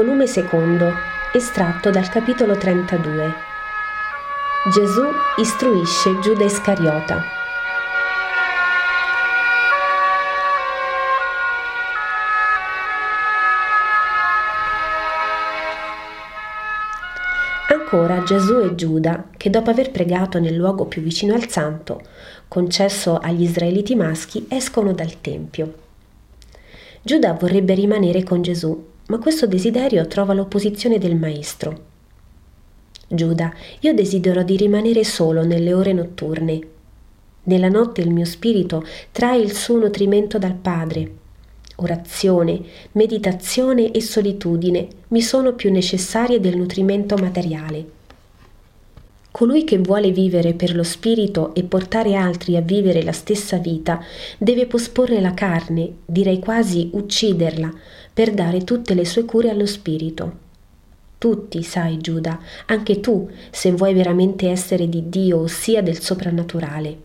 volume secondo, estratto dal capitolo 32. Gesù istruisce Giuda Iscariota. Ancora Gesù e Giuda, che dopo aver pregato nel luogo più vicino al santo, concesso agli israeliti maschi, escono dal Tempio. Giuda vorrebbe rimanere con Gesù, ma questo desiderio trova l'opposizione del Maestro. Giuda, io desidero di rimanere solo nelle ore notturne. Nella notte il mio spirito trae il suo nutrimento dal Padre. Orazione, meditazione e solitudine mi sono più necessarie del nutrimento materiale. Colui che vuole vivere per lo spirito e portare altri a vivere la stessa vita deve posporre la carne, direi quasi ucciderla, per dare tutte le sue cure allo spirito. Tutti, sai Giuda, anche tu, se vuoi veramente essere di Dio, ossia del soprannaturale.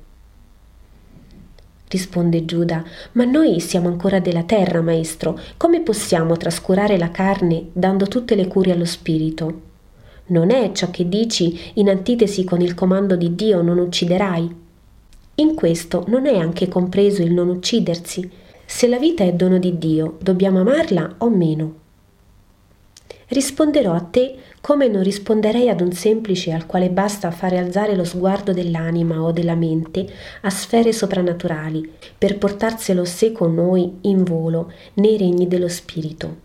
Risponde Giuda, ma noi siamo ancora della terra, maestro, come possiamo trascurare la carne dando tutte le cure allo spirito? Non è ciò che dici in antitesi con il comando di Dio non ucciderai? In questo non è anche compreso il non uccidersi, se la vita è dono di Dio, dobbiamo amarla o meno? Risponderò a te come non risponderei ad un semplice al quale basta fare alzare lo sguardo dell'anima o della mente a sfere soprannaturali per portarselo sé con noi in volo nei regni dello spirito.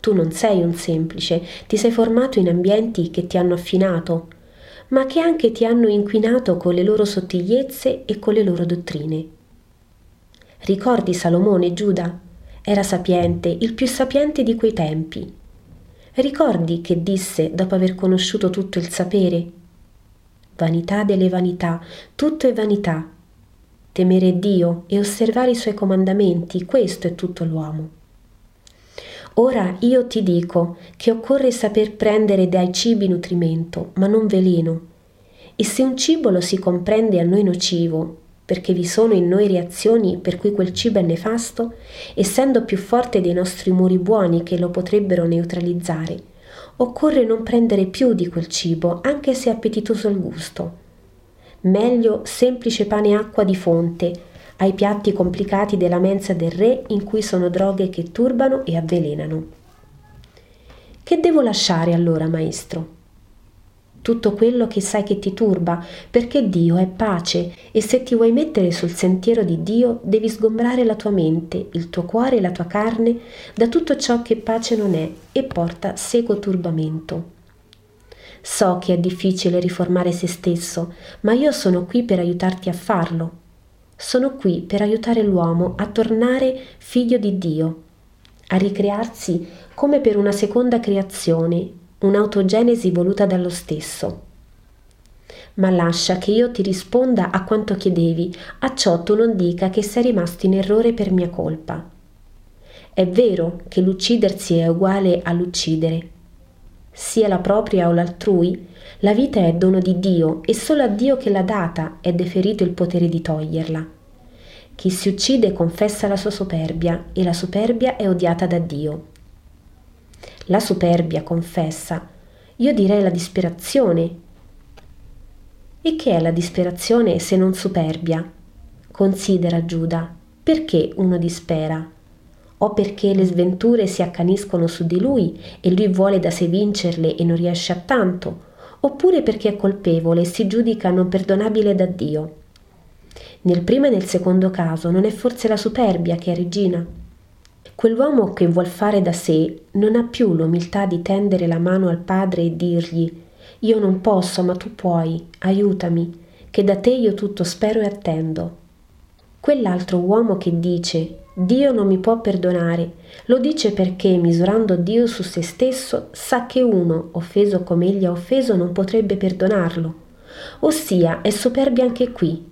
Tu non sei un semplice, ti sei formato in ambienti che ti hanno affinato, ma che anche ti hanno inquinato con le loro sottigliezze e con le loro dottrine. Ricordi Salomone, Giuda? Era sapiente, il più sapiente di quei tempi. Ricordi che disse dopo aver conosciuto tutto il sapere? Vanità delle vanità, tutto è vanità. Temere Dio e osservare i suoi comandamenti, questo è tutto l'uomo. Ora io ti dico che occorre saper prendere dai cibi nutrimento, ma non veleno. E se un cibo lo si comprende a noi nocivo, perché vi sono in noi reazioni per cui quel cibo è nefasto, essendo più forte dei nostri umori buoni che lo potrebbero neutralizzare, occorre non prendere più di quel cibo, anche se appetitoso il gusto. Meglio semplice pane e acqua di fonte, ai piatti complicati della mensa del re in cui sono droghe che turbano e avvelenano. Che devo lasciare allora, maestro? Tutto quello che sai che ti turba, perché Dio è pace e se ti vuoi mettere sul sentiero di Dio devi sgombrare la tua mente, il tuo cuore e la tua carne da tutto ciò che pace non è e porta seco turbamento. So che è difficile riformare se stesso, ma io sono qui per aiutarti a farlo. Sono qui per aiutare l'uomo a tornare figlio di Dio, a ricrearsi come per una seconda creazione un'autogenesi voluta dallo stesso. Ma lascia che io ti risponda a quanto chiedevi, a ciò tu non dica che sei rimasto in errore per mia colpa. È vero che l'uccidersi è uguale all'uccidere. Sia la propria o l'altrui, la vita è dono di Dio e solo a Dio che l'ha data è deferito il potere di toglierla. Chi si uccide confessa la sua superbia e la superbia è odiata da Dio la superbia confessa, io direi la disperazione. E che è la disperazione se non superbia? Considera Giuda, perché uno dispera? O perché le sventure si accaniscono su di lui e lui vuole da sé vincerle e non riesce a tanto? Oppure perché è colpevole e si giudica non perdonabile da Dio? Nel primo e nel secondo caso non è forse la superbia che è regina? Quell'uomo che vuol fare da sé non ha più l'umiltà di tendere la mano al padre e dirgli io non posso, ma tu puoi, aiutami, che da te io tutto spero e attendo. Quell'altro uomo che dice Dio non mi può perdonare, lo dice perché, misurando Dio su se stesso, sa che uno, offeso come egli ha offeso, non potrebbe perdonarlo. Ossia, è superbia anche qui.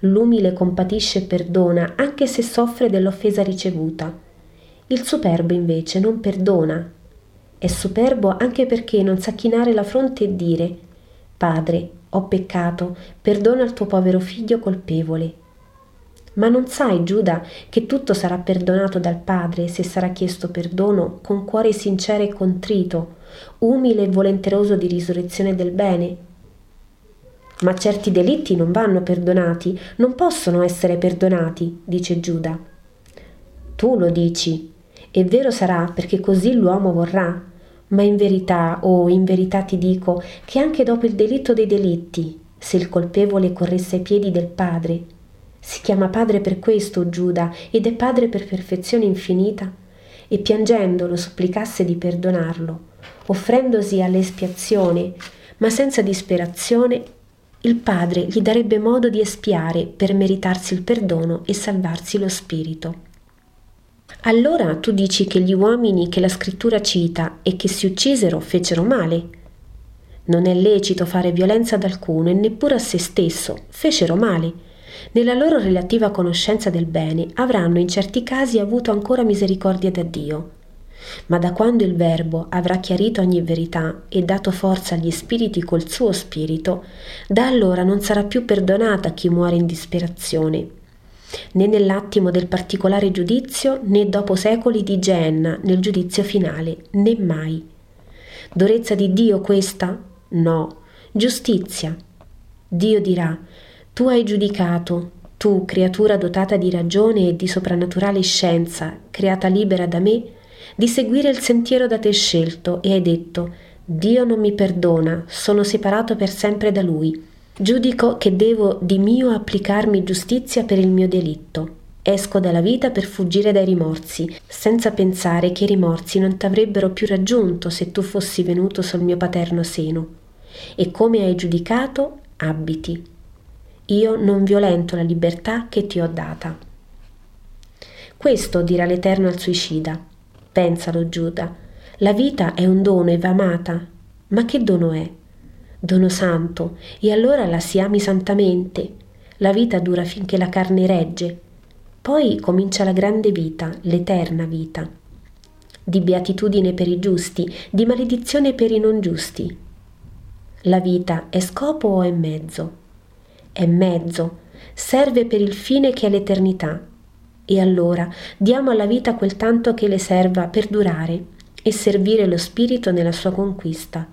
L'umile compatisce e perdona anche se soffre dell'offesa ricevuta il superbo invece non perdona. È superbo anche perché non sa chinare la fronte e dire Padre, ho peccato, perdona il tuo povero figlio colpevole. Ma non sai, Giuda, che tutto sarà perdonato dal Padre se sarà chiesto perdono con cuore sincero e contrito, umile e volenteroso di risurrezione del bene? Ma certi delitti non vanno perdonati, non possono essere perdonati, dice Giuda. Tu lo dici, e vero sarà perché così l'uomo vorrà, ma in verità, o oh, in verità ti dico, che anche dopo il delitto dei delitti, se il colpevole corresse ai piedi del Padre, si chiama padre per questo Giuda ed è padre per perfezione infinita, e piangendo lo supplicasse di perdonarlo, offrendosi all'espiazione, ma senza disperazione, il padre gli darebbe modo di espiare per meritarsi il perdono e salvarsi lo spirito. Allora tu dici che gli uomini che la scrittura cita e che si uccisero fecero male. Non è lecito fare violenza ad alcuno e neppure a se stesso, fecero male nella loro relativa conoscenza del bene avranno in certi casi avuto ancora misericordia da Dio. Ma da quando il Verbo avrà chiarito ogni verità e dato forza agli spiriti col suo spirito, da allora non sarà più perdonata chi muore in disperazione, né nell'attimo del particolare giudizio, né dopo secoli di Geenna nel giudizio finale, né mai. Durezza di Dio questa? No. Giustizia. Dio dirà, tu hai giudicato, tu, creatura dotata di ragione e di soprannaturale scienza, creata libera da me, di seguire il sentiero da te scelto e hai detto, Dio non mi perdona, sono separato per sempre da Lui. Giudico che devo di mio applicarmi giustizia per il mio delitto. Esco dalla vita per fuggire dai rimorsi, senza pensare che i rimorsi non t'avrebbero più raggiunto se tu fossi venuto sul mio paterno seno. E come hai giudicato, abiti. Io non violento la libertà che ti ho data. Questo dirà l'Eterno al suicida. Pensalo, Giuda. La vita è un dono e va amata. Ma che dono è? Dono santo, e allora la si ami santamente. La vita dura finché la carne regge. Poi comincia la grande vita, l'eterna vita. Di beatitudine per i giusti, di maledizione per i non giusti. La vita è scopo o è mezzo? è mezzo, serve per il fine che è l'eternità. E allora diamo alla vita quel tanto che le serva per durare e servire lo spirito nella sua conquista.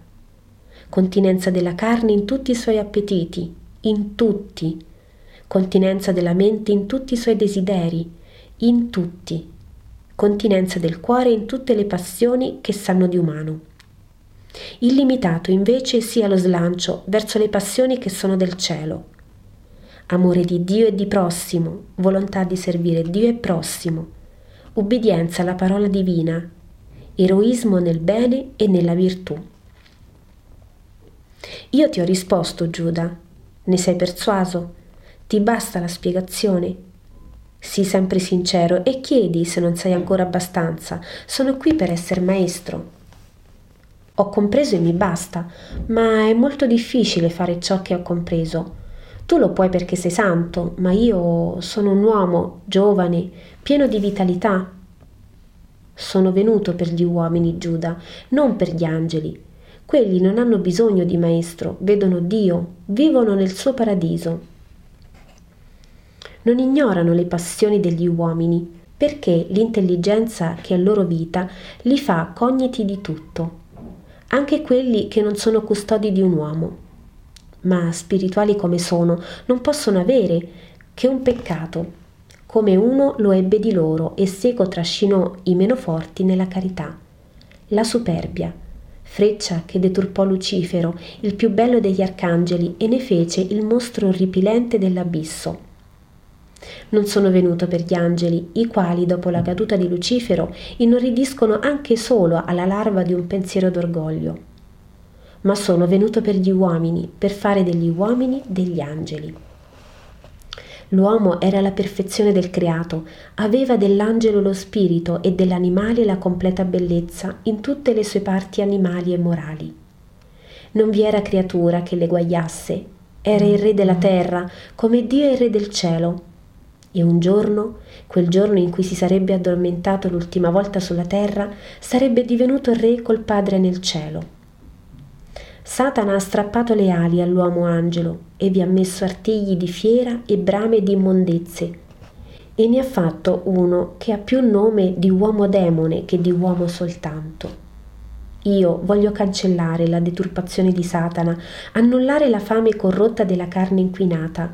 Continenza della carne in tutti i suoi appetiti, in tutti. Continenza della mente in tutti i suoi desideri, in tutti. Continenza del cuore in tutte le passioni che sanno di umano. Illimitato invece sia lo slancio verso le passioni che sono del cielo amore di Dio e di prossimo, volontà di servire Dio e prossimo, ubbidienza alla parola divina, eroismo nel bene e nella virtù. Io ti ho risposto, Giuda. Ne sei persuaso? Ti basta la spiegazione? Sii sempre sincero e chiedi se non sai ancora abbastanza. Sono qui per essere maestro. Ho compreso e mi basta, ma è molto difficile fare ciò che ho compreso. Tu lo puoi perché sei santo, ma io sono un uomo giovane, pieno di vitalità. Sono venuto per gli uomini, Giuda, non per gli angeli. Quelli non hanno bisogno di maestro, vedono Dio, vivono nel suo paradiso. Non ignorano le passioni degli uomini, perché l'intelligenza che è loro vita li fa cogniti di tutto, anche quelli che non sono custodi di un uomo ma spirituali come sono, non possono avere che un peccato, come uno lo ebbe di loro e seco trascinò i meno forti nella carità. La superbia, freccia che deturpò Lucifero, il più bello degli arcangeli, e ne fece il mostro orripilente dell'abisso. Non sono venuto per gli angeli, i quali, dopo la caduta di Lucifero, inorridiscono anche solo alla larva di un pensiero d'orgoglio ma sono venuto per gli uomini, per fare degli uomini degli angeli. L'uomo era la perfezione del creato, aveva dell'angelo lo spirito e dell'animale la completa bellezza in tutte le sue parti animali e morali. Non vi era creatura che le guagliasse, era il re della terra, come Dio è il re del cielo. E un giorno, quel giorno in cui si sarebbe addormentato l'ultima volta sulla terra, sarebbe divenuto re col Padre nel cielo. Satana ha strappato le ali all'uomo angelo e vi ha messo artigli di fiera e brame di immondezze. e ne ha fatto uno che ha più nome di uomo demone che di uomo soltanto. Io voglio cancellare la deturpazione di Satana, annullare la fame corrotta della carne inquinata,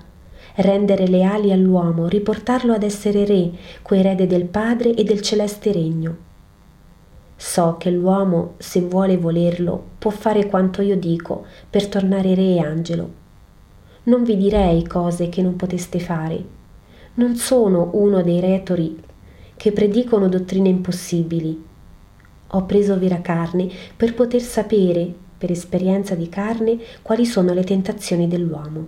rendere leali all'uomo, riportarlo ad essere re, coerede del Padre e del celeste regno. So che l'uomo, se vuole volerlo, può fare quanto io dico per tornare re e angelo. Non vi direi cose che non poteste fare non sono uno dei retori che predicono dottrine impossibili. Ho preso vera carne per poter sapere, per esperienza di carne, quali sono le tentazioni dell'uomo.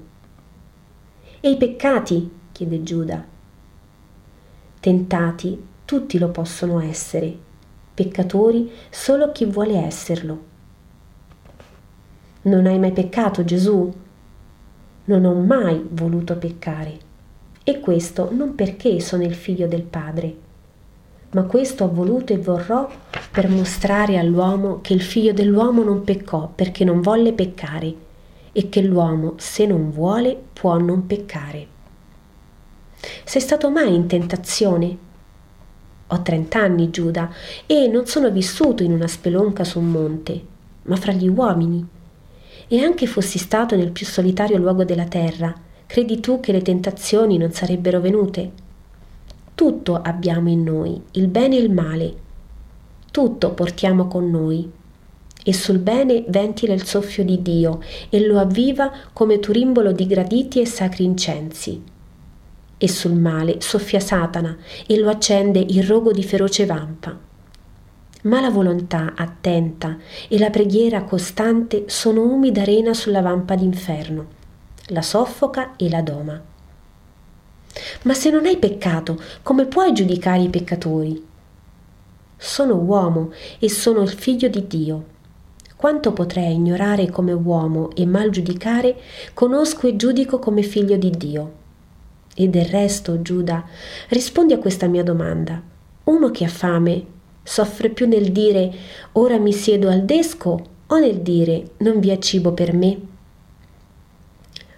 E i peccati? chiede Giuda. Tentati tutti lo possono essere, peccatori solo chi vuole esserlo. Non hai mai peccato, Gesù? Non ho mai voluto peccare. E questo non perché sono il figlio del Padre, ma questo ho voluto e vorrò per mostrare all'uomo che il figlio dell'uomo non peccò perché non volle peccare e che l'uomo, se non vuole, può non peccare. Sei stato mai in tentazione? Ho trent'anni, Giuda, e non sono vissuto in una spelonca su un monte, ma fra gli uomini. E anche fossi stato nel più solitario luogo della terra, Credi tu che le tentazioni non sarebbero venute? Tutto abbiamo in noi, il bene e il male. Tutto portiamo con noi. E sul bene ventila il soffio di Dio e lo avviva come turimbolo di graditi e sacri incensi. E sul male soffia Satana e lo accende il rogo di feroce vampa. Ma la volontà attenta e la preghiera costante sono umida arena sulla vampa d'inferno la soffoca e la doma. Ma se non hai peccato, come puoi giudicare i peccatori? Sono uomo e sono il figlio di Dio. Quanto potrei ignorare come uomo e mal giudicare, conosco e giudico come figlio di Dio. E del resto, Giuda, rispondi a questa mia domanda. Uno che ha fame soffre più nel dire ora mi siedo al desco o nel dire non vi è cibo per me?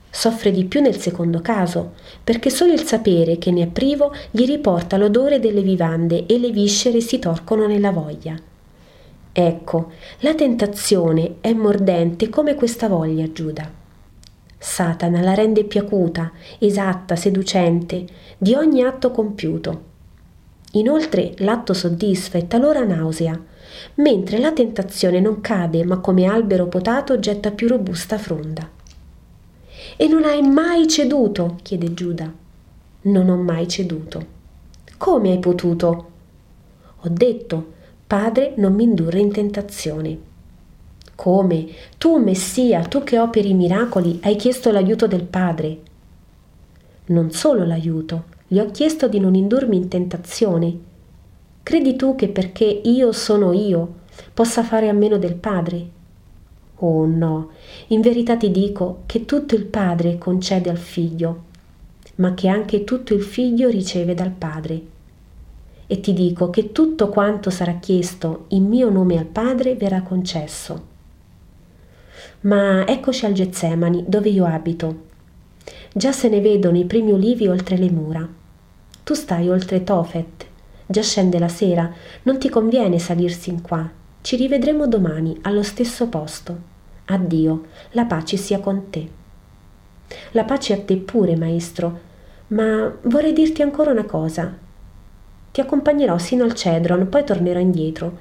Soffre di più nel secondo caso, perché solo il sapere che ne è privo gli riporta l'odore delle vivande e le viscere si torcono nella voglia. Ecco, la tentazione è mordente come questa voglia, Giuda. Satana la rende più acuta, esatta, seducente, di ogni atto compiuto. Inoltre l'atto soddisfa e talora nausea, mentre la tentazione non cade, ma come albero potato getta più robusta fronda. E non hai mai ceduto? chiede Giuda. Non ho mai ceduto. Come hai potuto? Ho detto, Padre, non mi indurre in tentazione. Come? Tu, Messia, tu che operi miracoli, hai chiesto l'aiuto del Padre. Non solo l'aiuto, gli ho chiesto di non indurmi in tentazione. Credi tu che perché io sono io possa fare a meno del Padre? Oh no, in verità ti dico che tutto il Padre concede al Figlio, ma che anche tutto il Figlio riceve dal Padre. E ti dico che tutto quanto sarà chiesto in mio nome al Padre verrà concesso. Ma eccoci al Getsemani, dove io abito. Già se ne vedono i primi ulivi oltre le mura. Tu stai oltre Tofet. Già scende la sera, non ti conviene salirsi in qua, ci rivedremo domani allo stesso posto. Addio, la pace sia con te. La pace a te pure, maestro, ma vorrei dirti ancora una cosa. Ti accompagnerò sino al Cedron, poi tornerò indietro.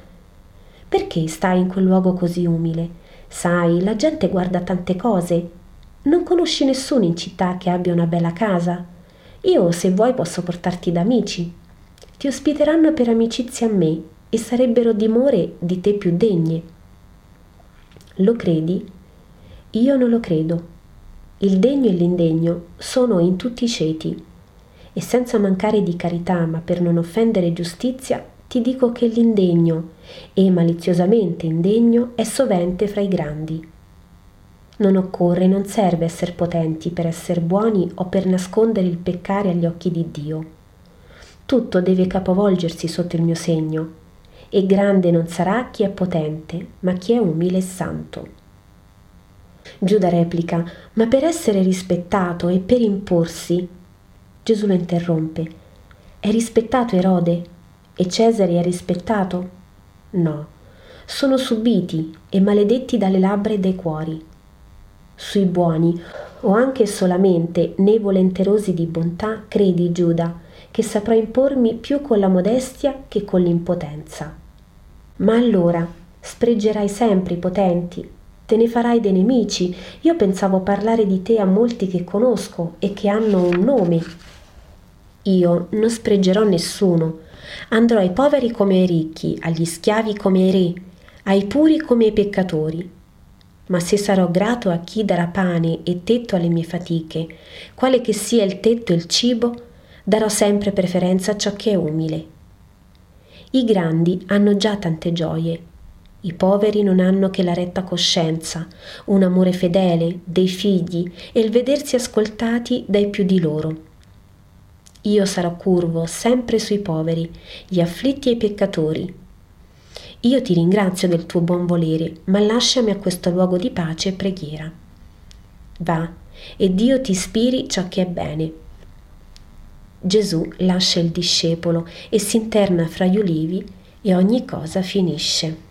Perché stai in quel luogo così umile? Sai, la gente guarda tante cose. Non conosci nessuno in città che abbia una bella casa. Io, se vuoi, posso portarti da amici. Ti ospiteranno per amicizia a me e sarebbero dimore di te più degne. Lo credi? Io non lo credo. Il degno e l'indegno sono in tutti i ceti. E senza mancare di carità, ma per non offendere giustizia, ti dico che l'indegno, e maliziosamente indegno, è sovente fra i grandi. Non occorre non serve essere potenti per essere buoni o per nascondere il peccare agli occhi di Dio. Tutto deve capovolgersi sotto il mio segno, e grande non sarà chi è potente, ma chi è umile e santo. Giuda replica, ma per essere rispettato e per imporsi, Gesù lo interrompe, È rispettato Erode? E Cesare è rispettato? No, sono subiti e maledetti dalle labbra e dai cuori. Sui buoni, o anche solamente nei volenterosi di bontà, credi, Giuda, che saprò impormi più con la modestia che con l'impotenza. Ma allora spregerai sempre i potenti, te ne farai dei nemici. Io pensavo parlare di te a molti che conosco e che hanno un nome. Io non spregerò nessuno. Andrò ai poveri come ai ricchi, agli schiavi come ai re, ai puri come ai peccatori. Ma se sarò grato a chi darà pane e tetto alle mie fatiche, quale che sia il tetto e il cibo, darò sempre preferenza a ciò che è umile. I grandi hanno già tante gioie, i poveri non hanno che la retta coscienza, un amore fedele, dei figli e il vedersi ascoltati dai più di loro. Io sarò curvo sempre sui poveri, gli afflitti e i peccatori. Io ti ringrazio del tuo buon volere, ma lasciami a questo luogo di pace e preghiera. Va, e Dio ti ispiri ciò che è bene Gesù lascia il discepolo e si interna fra gli ulivi e ogni cosa finisce.